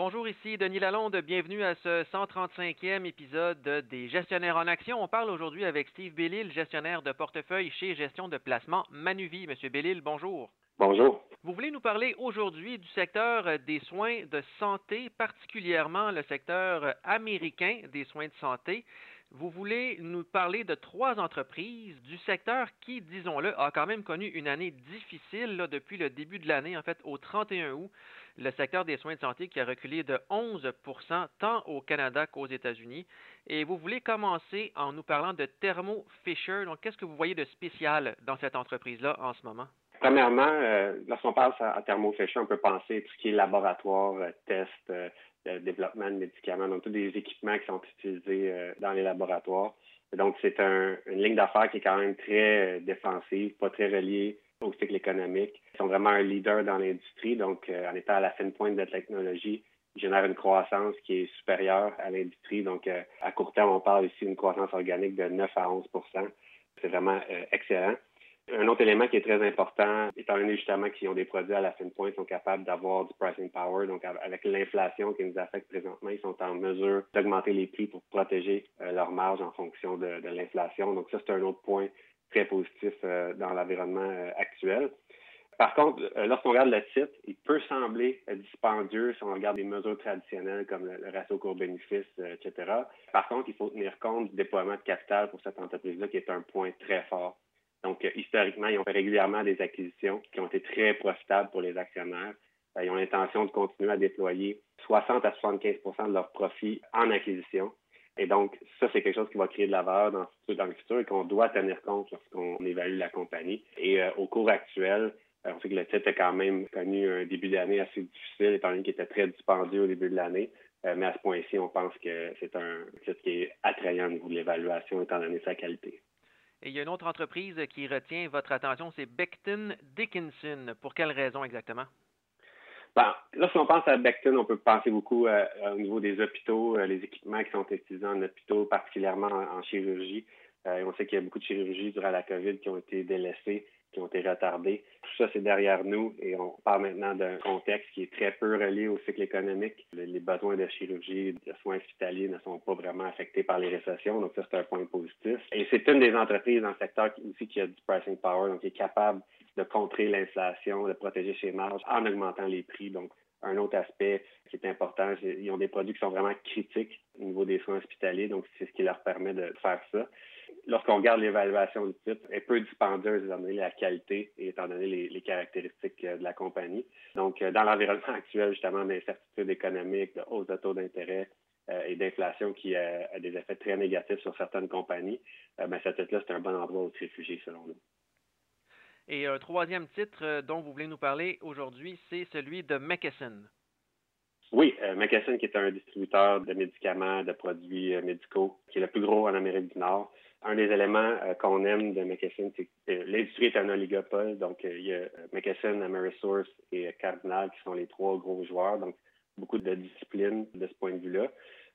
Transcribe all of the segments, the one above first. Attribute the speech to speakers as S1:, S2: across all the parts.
S1: Bonjour, ici Denis Lalonde. Bienvenue à ce 135e épisode des Gestionnaires en Action. On parle aujourd'hui avec Steve Bellil, gestionnaire de portefeuille chez Gestion de placement Manuvie. Monsieur Bellil, bonjour.
S2: Bonjour.
S1: Vous voulez nous parler aujourd'hui du secteur des soins de santé, particulièrement le secteur américain des soins de santé. Vous voulez nous parler de trois entreprises du secteur qui, disons-le, a quand même connu une année difficile depuis le début de l'année, en fait au 31 août le secteur des soins de santé qui a reculé de 11% tant au Canada qu'aux États-Unis. Et vous voulez commencer en nous parlant de Thermo Fisher. Donc, qu'est-ce que vous voyez de spécial dans cette entreprise-là en ce moment?
S2: Premièrement, euh, lorsqu'on parle à, Thermo Fisher, on peut penser à tout ce qui est laboratoire, euh, test, développement de médicaments, donc tous des équipements qui sont utilisés dans les laboratoires. Donc, c'est une ligne d'affaires qui est quand même très défensive, pas très reliée au cycle économique. Ils sont vraiment un leader dans l'industrie, donc euh, en étant à la fine pointe de la technologie, ils génèrent une croissance qui est supérieure à l'industrie. Donc, euh, à court terme, on parle ici d'une croissance organique de 9 à 11 C'est vraiment euh, excellent. Un autre élément qui est très important, étant donné justement qu'ils ont des produits à la fine pointe, ils sont capables d'avoir du pricing power. Donc, avec l'inflation qui nous affecte présentement, ils sont en mesure d'augmenter les prix pour protéger leur marge en fonction de, de l'inflation. Donc, ça, c'est un autre point très positif euh, dans l'environnement euh, actuel. Par contre, euh, lorsqu'on regarde le titre, il peut sembler dispendieux si on regarde des mesures traditionnelles comme le, ratio court-bénéfice, etc. Par contre, il faut tenir compte du déploiement de capital pour cette entreprise-là qui est un point très fort. Donc, historiquement, ils ont fait régulièrement des acquisitions qui ont été très profitables pour les actionnaires. Ils ont l'intention de continuer à déployer 60 à 75% de leurs profits en acquisition. Et donc, ça, c'est quelque chose qui va créer de la valeur dans, le futur et qu'on doit tenir compte lorsqu'on évalue la compagnie. Et euh, au cours actuel, euh, on sait que le titre a quand même connu un début d'année assez difficile, étant donné qu'il était très dispendieux au début de l'année. Euh, mais à ce point-ci, on pense que c'est un titre qui est attrayant au niveau de l'évaluation, étant donné sa qualité.
S1: Et il y a une autre entreprise qui retient votre attention, c'est Becton Dickinson. Pour quelle raison exactement?
S2: Ben, lorsqu'on pense à Becton, on peut penser beaucoup euh, au niveau des hôpitaux, euh, les équipements qui sont utilisés en hôpitaux, particulièrement en, chirurgie. Euh, on sait qu'il y a beaucoup de chirurgies durant la COVID qui ont été délaissées, qui ont été retardées. Tout ça, c'est derrière nous et on parle maintenant d'un contexte qui est très peu relié au cycle économique. Les, besoins de chirurgie, de soins hospitaliers ne sont pas vraiment affectés par les récessions, donc ça, c'est un point positif. Et c'est une des entreprises dans le secteur aussi qui a du pricing power, donc qui est capable de contrer l'inflation, de protéger ses marges en augmentant les prix. Donc, un autre aspect qui est important, ils ont des produits qui sont vraiment critiques au niveau des soins hospitaliers, donc c'est ce qui leur permet de faire ça. Lorsqu'on regarde l'évaluation du titre, elle est peu dispendieuse étant donné la qualité et étant donné les, caractéristiques euh, de la compagnie. Donc, euh, dans l'environnement actuel, justement, d'incertitude économique, de hausse de taux d'intérêt, euh, et d'inflation qui a, des effets très négatifs sur certaines compagnies, ben, ce titre-là, c'est un bon endroit où se réfugier, selon nous.
S1: Et un troisième titre euh, dont vous voulez nous parler aujourd'hui, c'est celui de McKesson.
S2: Oui, euh, McKesson qui est un distributeur de médicaments, de produits euh, médicaux, qui est le plus gros en Amérique du Nord. Un des éléments qu'on aime de McKesson, c'est que l'industrie est un oligopole. Donc, il y a McKesson, Amerisource et Cardinal qui sont les trois gros joueurs. Donc, beaucoup de discipline de ce point de vue-là.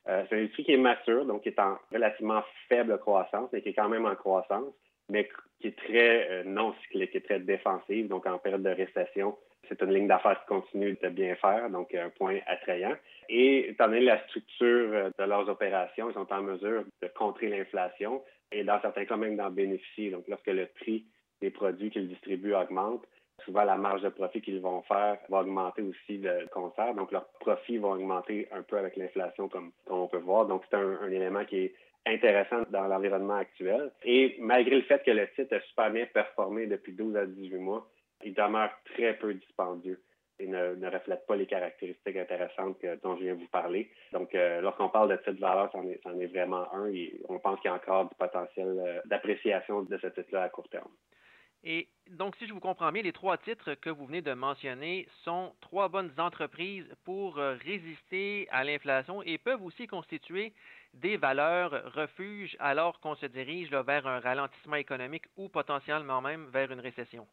S2: c'est une industrie qui est mature, donc qui est en relativement faible croissance, mais qui est quand même en croissance mais qui est très euh, non cyclique, qui est très défensive. Donc, en période de récession, c'est une ligne d'affaires qui continue de bien faire, donc un point attrayant. Et étant donné la structure euh, de leurs opérations, ils sont en mesure de contrer l'inflation et dans certains cas même d'en bénéficier. Donc, lorsque le prix des produits qu'ils distribuent augmente, souvent la marge de profit qu'ils vont faire va augmenter aussi de concert. Donc, leurs profits vont augmenter un peu avec l'inflation, comme, on peut voir. Donc, c'est un, élément qui est intéressant dans l'environnement actuel. Et malgré le fait que le site a super bien performé depuis 12 à 18 mois, il demeure très peu dispendieux et ne, reflète pas les caractéristiques intéressantes dont je viens de vous parler. Donc, euh, lorsqu'on parle de titre valeur, c'en est, est, vraiment un et on pense qu'il y a encore du potentiel euh, d'appréciation de ce titre-là à court terme.
S1: Et donc, si je vous comprends bien, les trois titres que vous venez de mentionner sont trois bonnes entreprises pour euh, résister à l'inflation et peuvent aussi constituer des valeurs refuges alors qu'on se dirige vers un ralentissement économique ou potentiellement même vers une récession.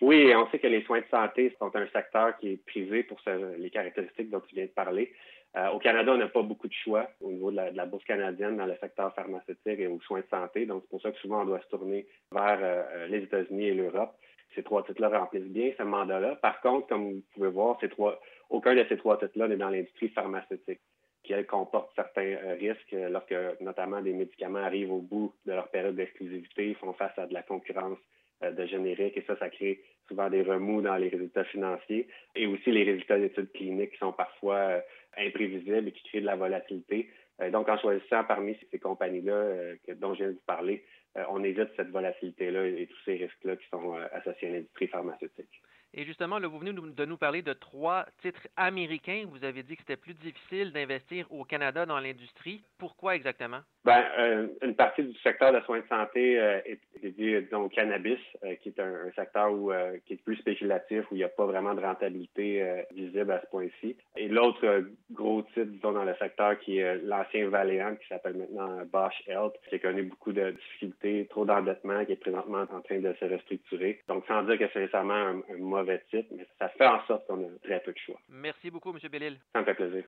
S2: Oui, on sait que les soins de santé sont un secteur qui est prisé pour les caractéristiques dont tu viens de parler. Euh, au Canada, on n'a pas beaucoup de choix au niveau de la, bourse canadienne dans le secteur pharmaceutique et aux soins de santé. Donc, c'est pour ça que souvent, on doit se tourner vers euh, euh, les États-Unis et l'Europe. Ces trois titres-là remplissent bien ce mandat-là. Par contre, comme vous pouvez voir, ces trois, aucun de ces trois titres-là n'est dans l'industrie pharmaceutique qui, elle, comporte certains euh, risques lorsque, notamment, des médicaments arrivent au bout de leur période d'exclusivité, font face à de la concurrence de génériques et ça, ça crée souvent des remous dans les résultats financiers et aussi les résultats d'études cliniques qui sont parfois imprévisibles et qui créent de la volatilité. donc, en choisissant parmi ces compagnies-là dont je viens de vous parler, on évite cette volatilité-là et tous ces risques-là qui sont associés à l'industrie pharmaceutique.
S1: Et justement, là, vous venez de nous parler de trois titres américains. Vous avez dit que c'était plus difficile d'investir au Canada dans l'industrie. Pourquoi exactement?
S2: Ben, euh, une partie du secteur de soins de santé euh, est dédiée au cannabis, euh, qui est un, secteur où, qui est plus spéculatif, où il n'y a pas vraiment de rentabilité visible à ce point-ci. Et l'autre gros titre, disons, dans le secteur, qui est l'ancien Valiant, qui s'appelle maintenant Bosch Health, qui a connu beaucoup de difficultés, trop d'endettement, qui est présentement en train de se restructurer. Donc, sans dire que c'est nécessairement un mauvais titre, mais ça fait en sorte qu'on a très peu de choix.
S1: Merci beaucoup, M. Bellil.
S2: Ça me fait plaisir.